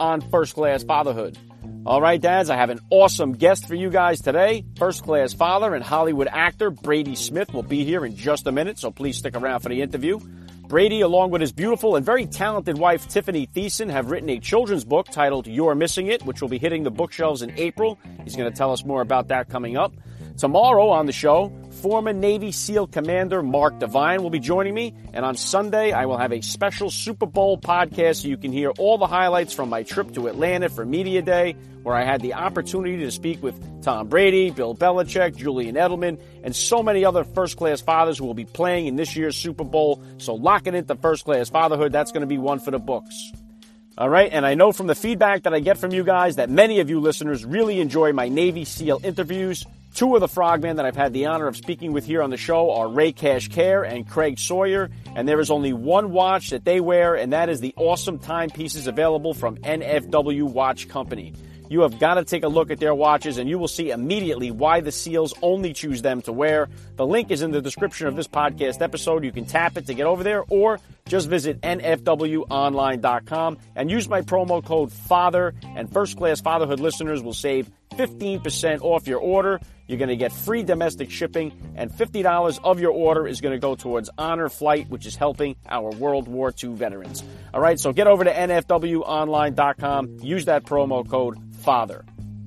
on First Class Fatherhood. All right, dads, I have an awesome guest for you guys today. First class father and Hollywood actor Brady Smith will be here in just a minute, so please stick around for the interview. Brady, along with his beautiful and very talented wife, Tiffany Thiessen, have written a children's book titled You're Missing It, which will be hitting the bookshelves in April. He's going to tell us more about that coming up. Tomorrow on the show, former Navy SEAL Commander Mark Divine will be joining me. And on Sunday, I will have a special Super Bowl podcast so you can hear all the highlights from my trip to Atlanta for Media Day, where I had the opportunity to speak with Tom Brady, Bill Belichick, Julian Edelman, and so many other first class fathers who will be playing in this year's Super Bowl. So lock it into first class fatherhood. That's going to be one for the books. All right, and I know from the feedback that I get from you guys that many of you listeners really enjoy my Navy SEAL interviews. Two of the frogmen that I've had the honor of speaking with here on the show are Ray Cash Care and Craig Sawyer, and there is only one watch that they wear, and that is the awesome timepieces available from NFW Watch Company. You have got to take a look at their watches and you will see immediately why the SEALs only choose them to wear. The link is in the description of this podcast episode. You can tap it to get over there or just visit nfwonline.com and use my promo code FATHER and first class fatherhood listeners will save 15% off your order. You're going to get free domestic shipping, and $50 of your order is going to go towards Honor Flight, which is helping our World War II veterans. All right, so get over to NFWOnline.com, use that promo code FATHER.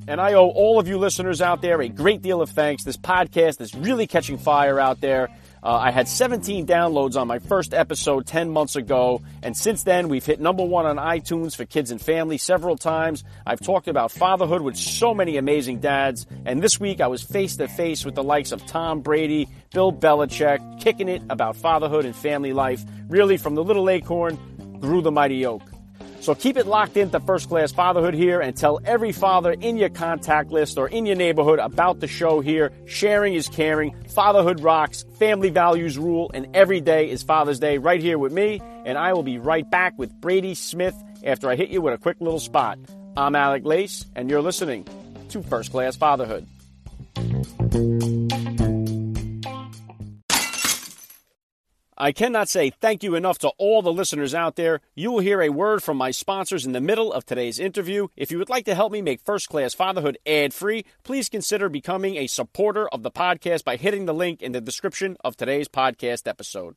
And I owe all of you listeners out there a great deal of thanks. This podcast is really catching fire out there. Uh, I had 17 downloads on my first episode 10 months ago, and since then we've hit number one on iTunes for kids and family several times. I've talked about fatherhood with so many amazing dads, and this week I was face to face with the likes of Tom Brady, Bill Belichick, kicking it about fatherhood and family life. Really, from the little acorn grew the mighty oak. So keep it locked into first class fatherhood here and tell every father in your contact list or in your neighborhood about the show here. Sharing is caring. Fatherhood rocks. Family values rule. And every day is Father's Day right here with me. And I will be right back with Brady Smith after I hit you with a quick little spot. I'm Alec Lace, and you're listening to First Class Fatherhood. I cannot say thank you enough to all the listeners out there. You will hear a word from my sponsors in the middle of today's interview. If you would like to help me make First Class Fatherhood ad free, please consider becoming a supporter of the podcast by hitting the link in the description of today's podcast episode.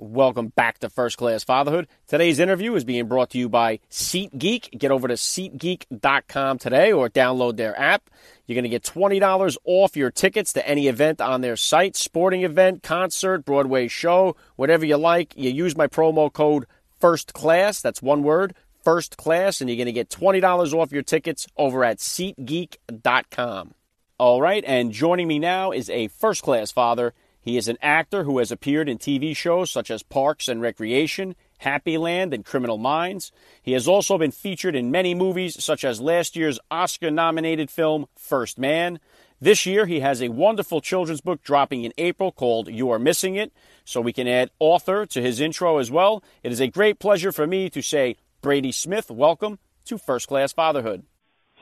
Welcome back to First Class Fatherhood. Today's interview is being brought to you by SeatGeek. Get over to SeatGeek.com today or download their app. You're going to get $20 off your tickets to any event on their site sporting event, concert, Broadway show, whatever you like. You use my promo code FIRST CLASS. That's one word, FIRST CLASS, and you're going to get $20 off your tickets over at SeatGeek.com. All right, and joining me now is a first class father. He is an actor who has appeared in TV shows such as Parks and Recreation, Happyland, and Criminal Minds. He has also been featured in many movies such as last year's Oscar nominated film First Man. This year, he has a wonderful children's book dropping in April called You Are Missing It, so we can add author to his intro as well. It is a great pleasure for me to say, Brady Smith, welcome to First Class Fatherhood.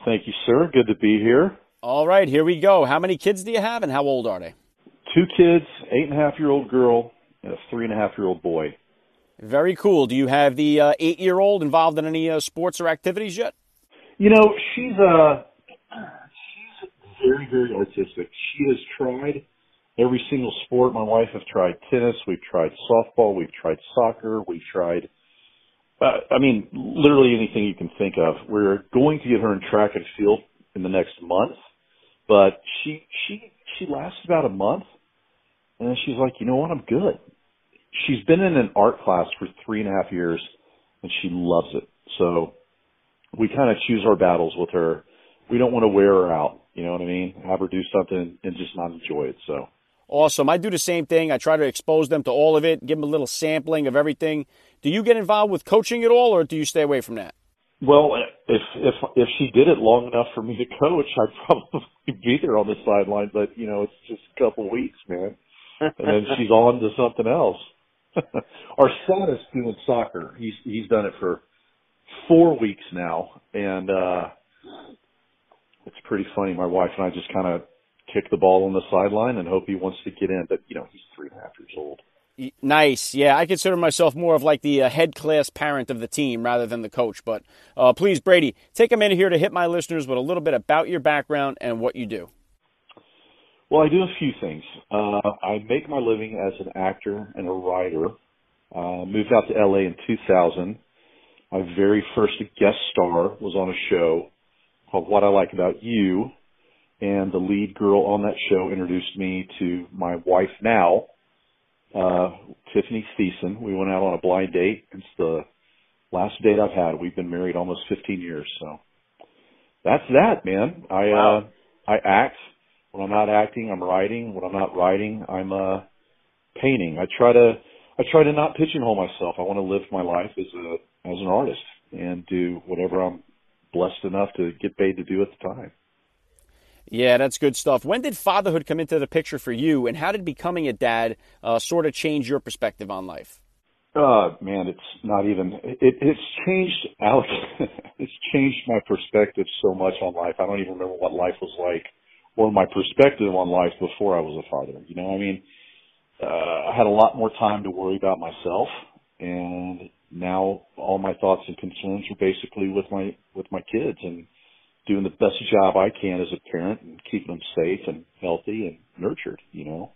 Thank you, sir. Good to be here. All right, here we go. How many kids do you have and how old are they? Two kids, eight and a half year old girl, and a three and a half year old boy. Very cool. Do you have the uh, eight year old involved in any uh, sports or activities yet? You know, she's uh she's very very artistic. She has tried every single sport. My wife has tried tennis. We've tried softball. We've tried soccer. We've tried. Uh, I mean, literally anything you can think of. We're going to get her in track and field in the next month, but she she she lasts about a month and then she's like, you know what? I'm good. She's been in an art class for three and a half years and she loves it. So we kind of choose our battles with her. We don't want to wear her out. You know what I mean? Have her do something and just not enjoy it. So awesome. I do the same thing. I try to expose them to all of it, give them a little sampling of everything. Do you get involved with coaching at all or do you stay away from that? Well, if if if she did it long enough for me to coach, I'd probably be there on the sideline. But you know, it's just a couple weeks, man, and then she's on to something else. Our son is doing soccer. He's he's done it for four weeks now, and uh it's pretty funny. My wife and I just kind of kick the ball on the sideline and hope he wants to get in. But you know, he's three and a half years old. Nice. Yeah, I consider myself more of like the uh, head class parent of the team rather than the coach. But uh, please, Brady, take a minute here to hit my listeners with a little bit about your background and what you do. Well, I do a few things. Uh, I make my living as an actor and a writer. Uh, moved out to LA in 2000. My very first guest star was on a show called What I Like About You, and the lead girl on that show introduced me to my wife now, uh, Tiffany Thiessen. We went out on a blind date. It's the last date I've had. We've been married almost 15 years, so that's that, man. I wow. uh, I act when I'm not acting. I'm writing. When I'm not writing, I'm uh, painting. I try to I try to not pigeonhole myself. I want to live my life as a as an artist and do whatever I'm blessed enough to get paid to do at the time. Yeah, that's good stuff. When did fatherhood come into the picture for you, and how did becoming a dad uh, sort of change your perspective on life? Uh, man, it's not even, it, it's changed, Alex, it's changed my perspective so much on life. I don't even remember what life was like or my perspective on life before I was a father. You know, I mean, uh, I had a lot more time to worry about myself and now all my thoughts and concerns are basically with my, with my kids and, doing the best job I can as a parent and keeping them safe and healthy and nurtured, you know.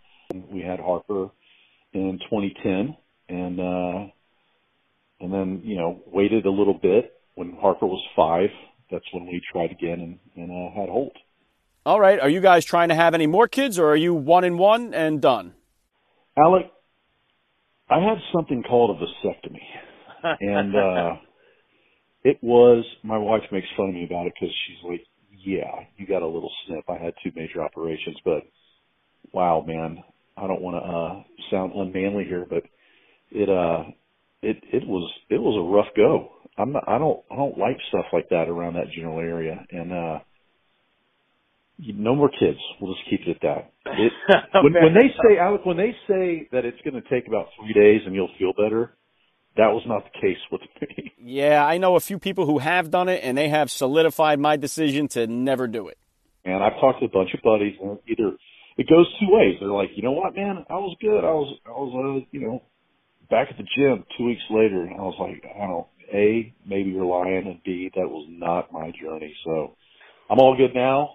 We had Harper in 2010 and, uh, and then, you know, waited a little bit when Harper was five. That's when we tried again and, and, uh, had Holt. All right. Are you guys trying to have any more kids or are you one and one and done? Alec, I had something called a vasectomy and, uh, it was, my wife makes fun of me about it because she's like, yeah, you got a little snip. I had two major operations, but wow, man, I don't want to, uh, sound unmanly here, but it, uh, it, it was, it was a rough go. I'm not, I don't, I don't like stuff like that around that general area. And, uh, no more kids. We'll just keep it at that. It, when, when they say, Alec, when they say that it's going to take about three days and you'll feel better, that was not the case with me. Yeah, I know a few people who have done it, and they have solidified my decision to never do it. And I've talked to a bunch of buddies, and either it goes two ways. They're like, you know what, man, I was good. I was, I was, uh, you know, back at the gym two weeks later. And I was like, I don't know. A, maybe you're lying, and B, that was not my journey. So I'm all good now.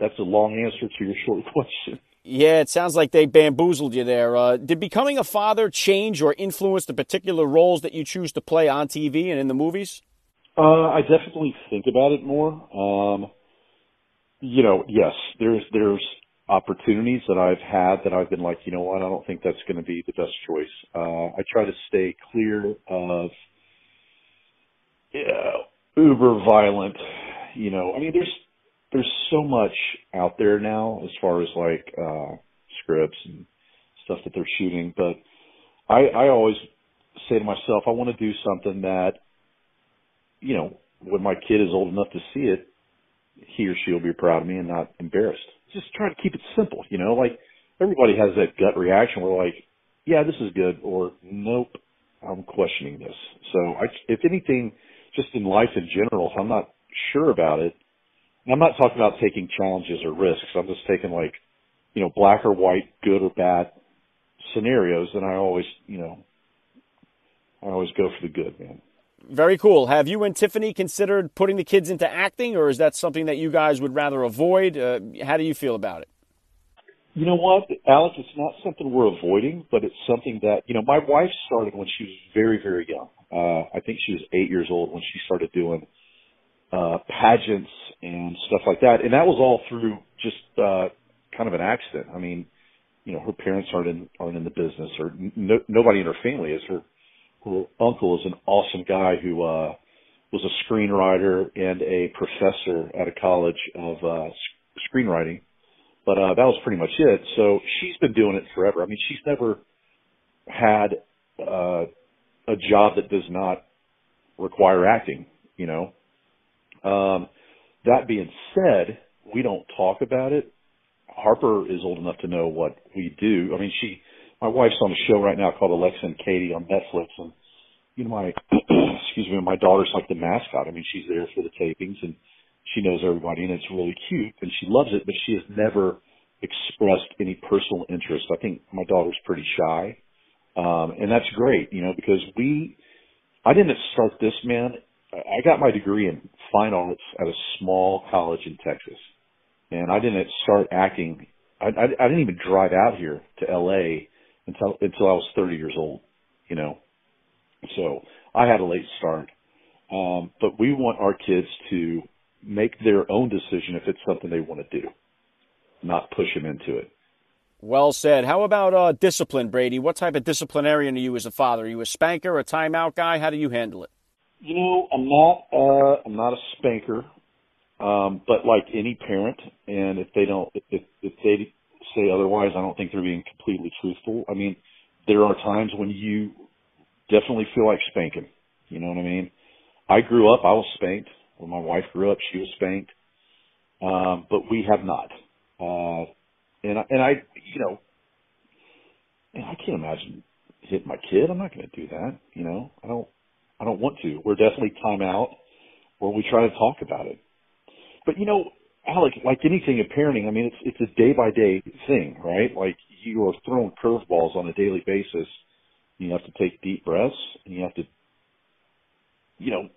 That's a long answer to your short question. Yeah, it sounds like they bamboozled you there. Uh, did becoming a father change or influence the particular roles that you choose to play on TV and in the movies? Uh, I definitely think about it more. Um, you know, yes, there's there's opportunities that I've had that I've been like, you know what, I don't think that's going to be the best choice. Uh, I try to stay clear of yeah, uber violent. You know, I mean, there's there's so much out there now as far as like uh scripts and stuff that they're shooting, but I I always say to myself, I want to do something that you know, when my kid is old enough to see it, he or she will be proud of me and not embarrassed. Just try to keep it simple, you know, like everybody has that gut reaction where like, yeah, this is good or nope, I'm questioning this. So I, if anything, just in life in general, if I'm not sure about it, I'm not talking about taking challenges or risks. I'm just taking like, you know, black or white, good or bad scenarios. And I always, you know, I always go for the good, man. Very cool. Have you and Tiffany considered putting the kids into acting, or is that something that you guys would rather avoid? Uh, how do you feel about it? You know what, Alex? It's not something we're avoiding, but it's something that you know. My wife started when she was very, very young. Uh, I think she was eight years old when she started doing uh, pageants and stuff like that. And that was all through just, uh, kind of an accident. I mean, you know, her parents aren't in, aren't in the business or no, nobody in her family is. Her, her uncle is an awesome guy who, uh, was a screenwriter and a professor at a college of, uh, screenwriting. But, uh, that was pretty much it. So she's been doing it forever. I mean, she's never had, uh, a job that does not require acting you know. Um, that being said, we don't talk about it. Harper is old enough to know what we do. I mean, she, my wife's on a show right now called Alexa and Katie on Netflix, and you know, my excuse me, my daughter's like the mascot. I mean, she's there for the tapings, and she knows everybody, and it's really cute, and she loves it. But she has never expressed any personal interest. I think my daughter's pretty shy, um, and that's great, you know, because we. I didn't start this, man. I got my degree in fine arts at a small college in Texas, and I didn't start acting. I, I, I didn't even drive out here to L.A. until until I was 30 years old. You know, so I had a late start. Um, but we want our kids to make their own decision if it's something they want to do, not push them into it. Well said. How about uh, discipline, Brady? What type of disciplinarian are you as a father? Are you a spanker, a timeout guy? How do you handle it? You know, I'm not. Uh, I'm not a spanker, um, but like any parent, and if they don't, if if they say otherwise, I don't think they're being completely truthful. I mean, there are times when you definitely feel like spanking. You know what I mean? I grew up, I was spanked. When my wife grew up, she was spanked. Um, but we have not. Uh, and I, and I, you know, man, I can't imagine hitting my kid. I'm not going to do that. You know, I don't, I don't want to. We're definitely time out where we try to talk about it. But you know, Alec, like anything in parenting, I mean, it's, it's a day by day thing, right? Like you are throwing curveballs on a daily basis you have to take deep breaths and you have to, you know,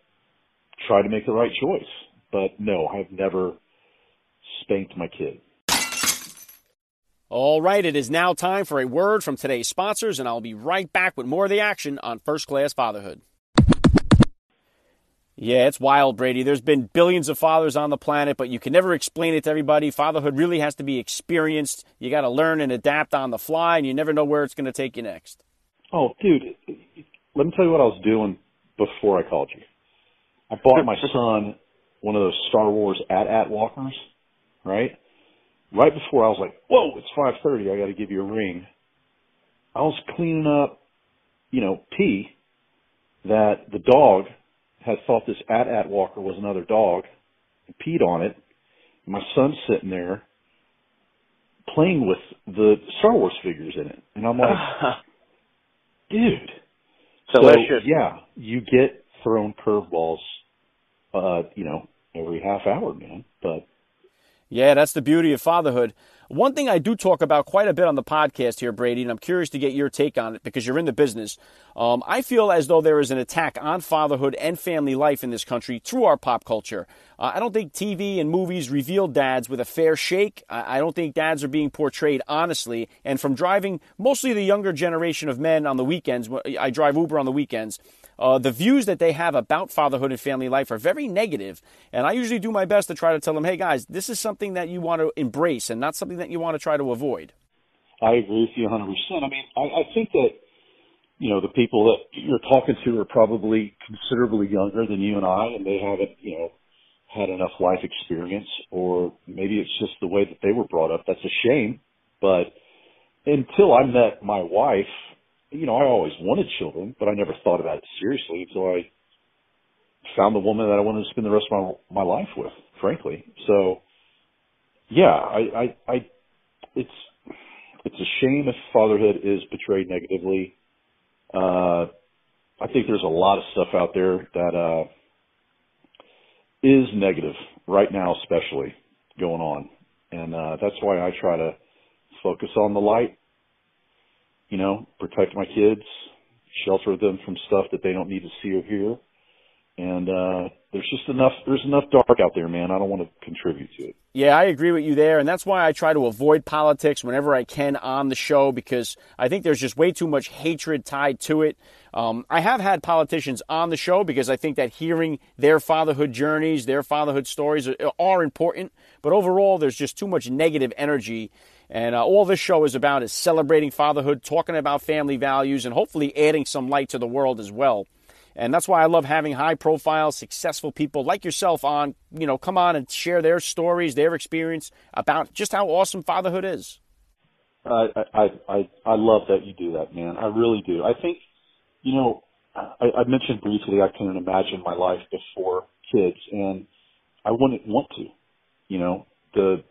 try to make the right choice. But no, I've never spanked my kid. All right, it is now time for a word from today's sponsors, and I'll be right back with more of the action on First Class Fatherhood. Yeah, it's wild, Brady. There's been billions of fathers on the planet, but you can never explain it to everybody. Fatherhood really has to be experienced. You got to learn and adapt on the fly, and you never know where it's going to take you next. Oh, dude, let me tell you what I was doing before I called you. I bought my son one of those Star Wars AT-AT walkers, right? Right before I was like, whoa, it's 5.30, I gotta give you a ring. I was cleaning up, you know, pee that the dog had thought this AT-AT walker was another dog and peed on it. My son's sitting there playing with the Star Wars figures in it. And I'm like, dude. Delicious. So, yeah, you get thrown curveballs, uh, you know, every half hour, man. But yeah, that's the beauty of fatherhood. One thing I do talk about quite a bit on the podcast here, Brady, and I'm curious to get your take on it because you're in the business. Um, I feel as though there is an attack on fatherhood and family life in this country through our pop culture. Uh, I don't think TV and movies reveal dads with a fair shake. I, I don't think dads are being portrayed honestly. And from driving mostly the younger generation of men on the weekends, I drive Uber on the weekends uh, the views that they have about fatherhood and family life are very negative. And I usually do my best to try to tell them, hey guys, this is something that you want to embrace and not something that you want to try to avoid. I agree with you 100%. I mean, I, I think that, you know, the people that you're talking to are probably considerably younger than you and I, and they haven't, you know, had enough life experience, or maybe it's just the way that they were brought up. That's a shame. But until I met my wife, you know, I always wanted children, but I never thought about it seriously until I found the woman that I wanted to spend the rest of my my life with, frankly. So, yeah, I, I, I, it's it's a shame if fatherhood is portrayed negatively. Uh, I think there's a lot of stuff out there that uh, is negative right now, especially going on, and uh, that's why I try to focus on the light you know, protect my kids, shelter them from stuff that they don't need to see or hear. And uh there's just enough there's enough dark out there, man. I don't want to contribute to it. Yeah, I agree with you there, and that's why I try to avoid politics whenever I can on the show because I think there's just way too much hatred tied to it. Um, I have had politicians on the show because I think that hearing their fatherhood journeys, their fatherhood stories are, are important, but overall, there's just too much negative energy and uh, all this show is about is celebrating fatherhood, talking about family values, and hopefully adding some light to the world as well. And that's why I love having high profile, successful people like yourself on, you know, come on and share their stories, their experience about just how awesome fatherhood is. I, I, I, I love that you do that, man. I really do. I think, you know, I, I mentioned briefly I couldn't imagine my life before kids, and I wouldn't want to. You know, the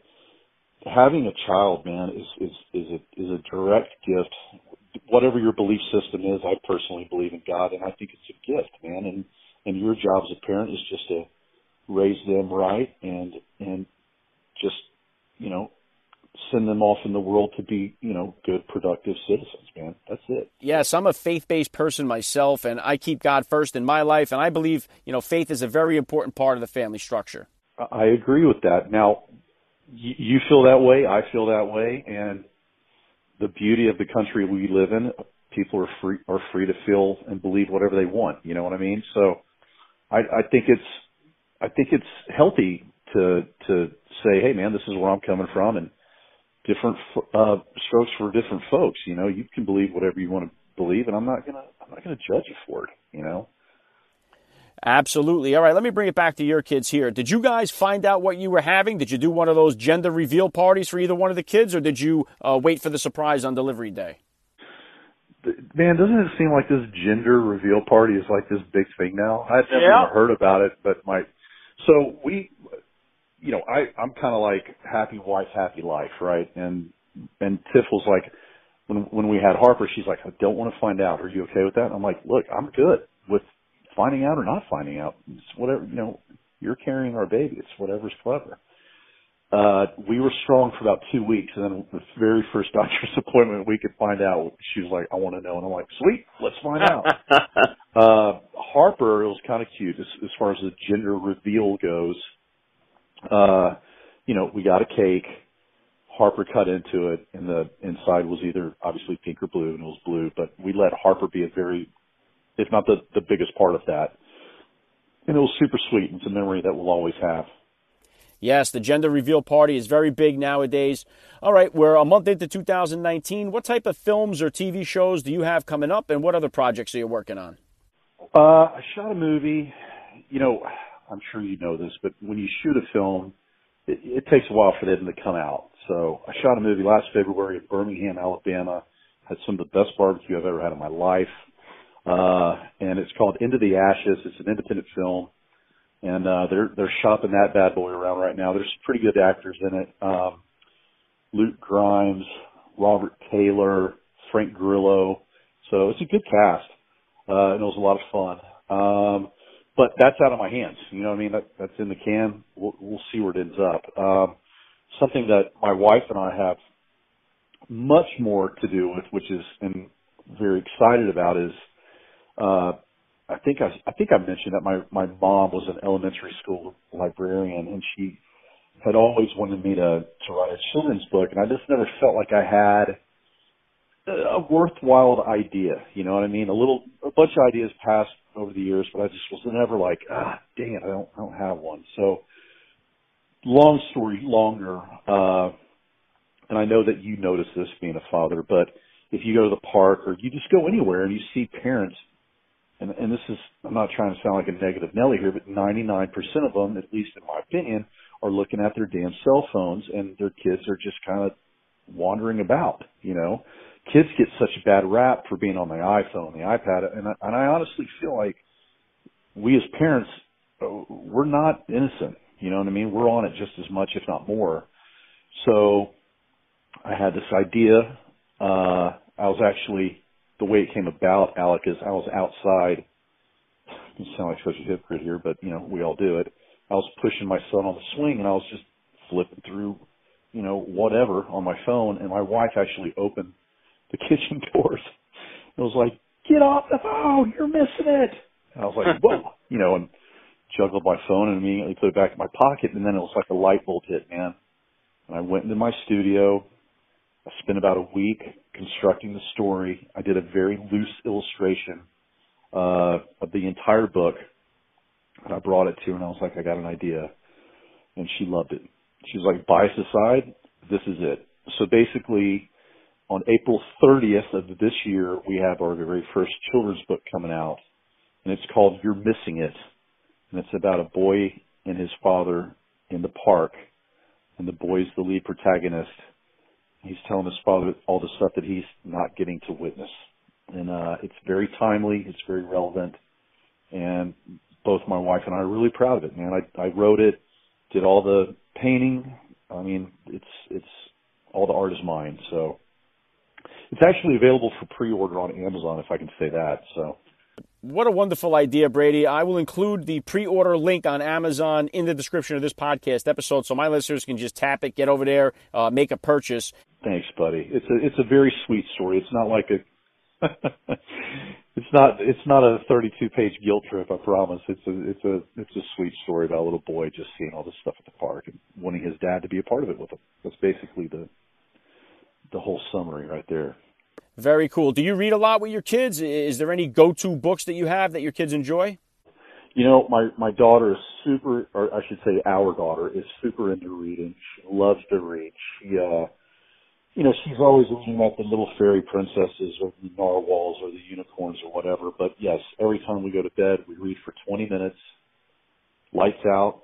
having a child, man, is is is a is a direct gift. Whatever your belief system is, I personally believe in God, and I think it's a gift, man. And and your job as a parent is just to raise them right and and just you know send them off in the world to be, you know, good, productive citizens, man. That's it. Yes, I'm a faith based person myself, and I keep God first in my life, and I believe, you know, faith is a very important part of the family structure. I agree with that. Now, you feel that way, I feel that way, and the beauty of the country we live in, people are free are free to feel and believe whatever they want. You know what I mean? So, I, I think it's I think it's healthy to to say, hey, man, this is where I'm coming from, and different uh, strokes for different folks. You know, you can believe whatever you want to believe, and I'm not gonna I'm not gonna judge you for it. You know. Absolutely. All right, let me bring it back to your kids here. Did you guys find out what you were having? Did you do one of those gender reveal parties for either one of the kids, or did you uh, wait for the surprise on delivery day? Man, doesn't it seem like this gender reveal party is like this big thing now? I've never yeah. heard about it, but my so we you know, I, I'm kind of like happy wife, happy life, right? And, and Tiff was like, when, when we had Harper, she's like, I don't want to find out. Are you okay with that? And I'm like, look, I'm good with finding out or not finding out. It's whatever, you know, you're carrying our baby. It's whatever's clever. Uh, we were strong for about two weeks and then the very first doctor's appointment we could find out, she was like, I want to know. And I'm like, sweet, let's find out. uh, Harper, it was kind of cute as, as far as the gender reveal goes uh, you know, we got a cake. Harper cut into it, and the inside was either obviously pink or blue, and it was blue. But we let Harper be a very, if not the the biggest part of that, and it was super sweet. It's a memory that we'll always have. Yes, the gender reveal party is very big nowadays. All right, we're a month into 2019. What type of films or TV shows do you have coming up, and what other projects are you working on? Uh, I shot a movie. You know, I'm sure you know this, but when you shoot a film, it, it takes a while for them to come out. So I shot a movie last February in Birmingham, Alabama. Had some of the best barbecue I've ever had in my life. Uh, and it's called Into the Ashes. It's an independent film. And, uh, they're, they're shopping that bad boy around right now. There's pretty good actors in it. Um, Luke Grimes, Robert Taylor, Frank Grillo. So it's a good cast. Uh, and it was a lot of fun. Um, but that's out of my hands. You know what I mean? That, that's in the can. We'll, we'll see where it ends up. Um, something that my wife and I have much more to do with, which is, and very excited about is, uh, I think I, I think I mentioned that my, my mom was an elementary school librarian and she had always wanted me to, to write a children's book and I just never felt like I had a worthwhile idea. You know what I mean? A little, a bunch of ideas passed over the years, but I just was never like, ah, dang it, I don't, I don't have one. So, long story longer, uh, and I know that you notice this being a father, but if you go to the park or you just go anywhere and you see parents, and, and this is, I'm not trying to sound like a negative Nelly here, but 99% of them, at least in my opinion, are looking at their damn cell phones and their kids are just kind of wandering about, you know kids get such a bad rap for being on the iPhone, the iPad, and I, and I honestly feel like we as parents, uh, we're not innocent. You know what I mean? We're on it just as much, if not more. So I had this idea. Uh, I was actually, the way it came about, Alec, is I was outside. You sound like such a hypocrite here, but you know, we all do it. I was pushing my son on the swing and I was just flipping through, you know, whatever on my phone and my wife actually opened the kitchen doors. It was like, get off the phone, you're missing it. And I was like, whoa, you know, and juggled my phone and immediately put it back in my pocket. And then it was like a light bulb hit, man. And I went into my studio. I spent about a week constructing the story. I did a very loose illustration uh, of the entire book. And I brought it to her and I was like, I got an idea. And she loved it. She was like, bias aside, this is it. So basically, on April 30th of this year, we have our very first children's book coming out, and it's called You're Missing It. And it's about a boy and his father in the park, and the boy's the lead protagonist. He's telling his father all the stuff that he's not getting to witness. and uh, it's very timely. It's very relevant, and both my wife and I are really proud of it. Man, I I wrote it, did all the painting. I mean, it's it's all the art is mine. So it's actually available for pre-order on Amazon, if I can say that. So. What a wonderful idea, Brady. I will include the pre order link on Amazon in the description of this podcast episode so my listeners can just tap it, get over there, uh, make a purchase. Thanks, buddy. It's a it's a very sweet story. It's not like a it's not it's not a 32 page guilt trip. I promise. It's a it's a it's a sweet story about a little boy just seeing all this stuff at the park and wanting his dad to be a part of it with him. That's basically the the whole summary right there. Very cool. Do you read a lot with your kids? Is there any go to books that you have that your kids enjoy? You know, my my daughter is super, or I should say, our daughter is super into reading. She loves to read. She uh you know, she's always reading about the little fairy princesses or the narwhals or the unicorns or whatever. But yes, every time we go to bed, we read for 20 minutes, lights out,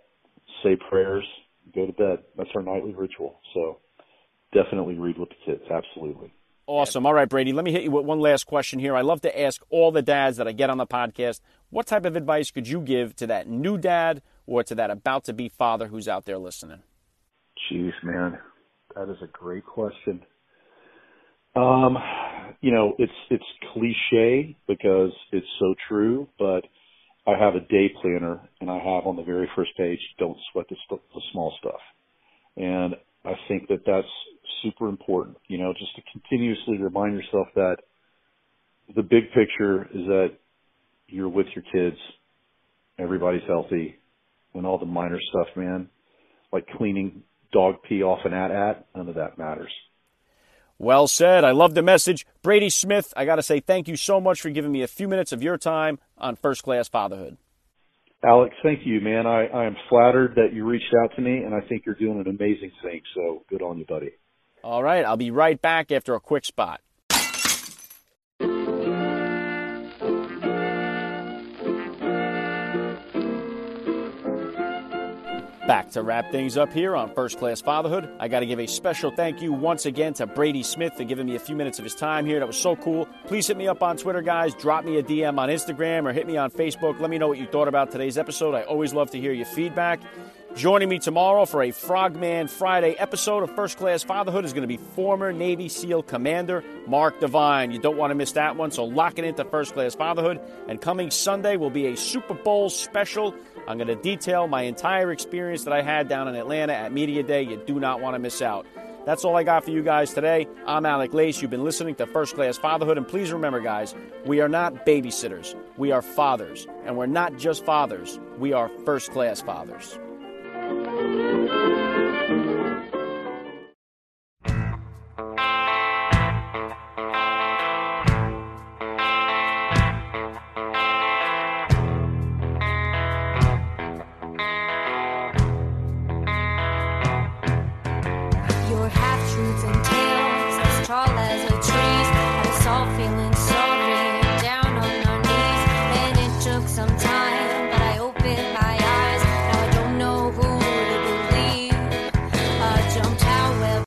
say prayers, go to bed. That's our nightly ritual. So definitely read with the kids. Absolutely. Awesome. All right, Brady, let me hit you with one last question here. I love to ask all the dads that I get on the podcast what type of advice could you give to that new dad or to that about to be father who's out there listening? Jeez, man. That is a great question. Um, you know, it's it's cliche because it's so true, but I have a day planner, and I have on the very first page, "Don't sweat the, st- the small stuff," and I think that that's super important. You know, just to continuously remind yourself that the big picture is that you're with your kids, everybody's healthy, and all the minor stuff, man, like cleaning dog pee off an AT-AT, none of that matters. Well said. I love the message. Brady Smith, I got to say thank you so much for giving me a few minutes of your time on First Class Fatherhood. Alex, thank you, man. I, I am flattered that you reached out to me, and I think you're doing an amazing thing. So good on you, buddy. All right. I'll be right back after a quick spot. Back to wrap things up here on First Class Fatherhood. I got to give a special thank you once again to Brady Smith for giving me a few minutes of his time here. That was so cool. Please hit me up on Twitter, guys. Drop me a DM on Instagram or hit me on Facebook. Let me know what you thought about today's episode. I always love to hear your feedback. Joining me tomorrow for a Frogman Friday episode of First Class Fatherhood is going to be former Navy SEAL Commander Mark Divine. You don't want to miss that one, so lock it into First Class Fatherhood. And coming Sunday will be a Super Bowl special I'm going to detail my entire experience that I had down in Atlanta at Media Day. You do not want to miss out. That's all I got for you guys today. I'm Alec Lace. You've been listening to First Class Fatherhood. And please remember, guys, we are not babysitters. We are fathers. And we're not just fathers, we are first class fathers.